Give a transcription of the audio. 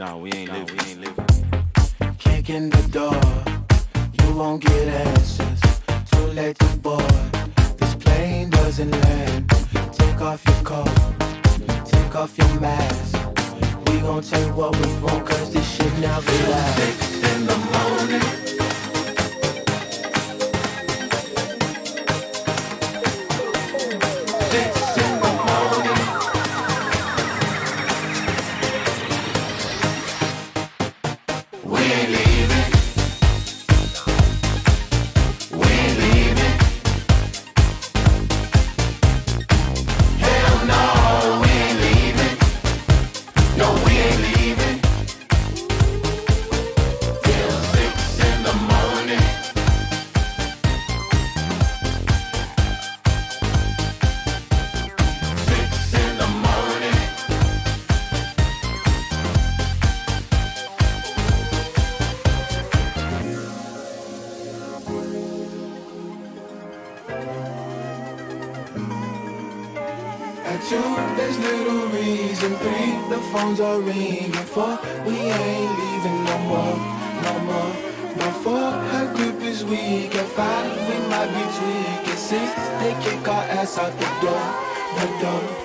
No, we ain't no, living. We ain't living. Kick in the door, you won't get answers. Too late to board. This plane doesn't land. Take off your coat, take off your mask. We gon' take what we want, cause this shit never lasts. Six in the morning. ça te donne, me donne.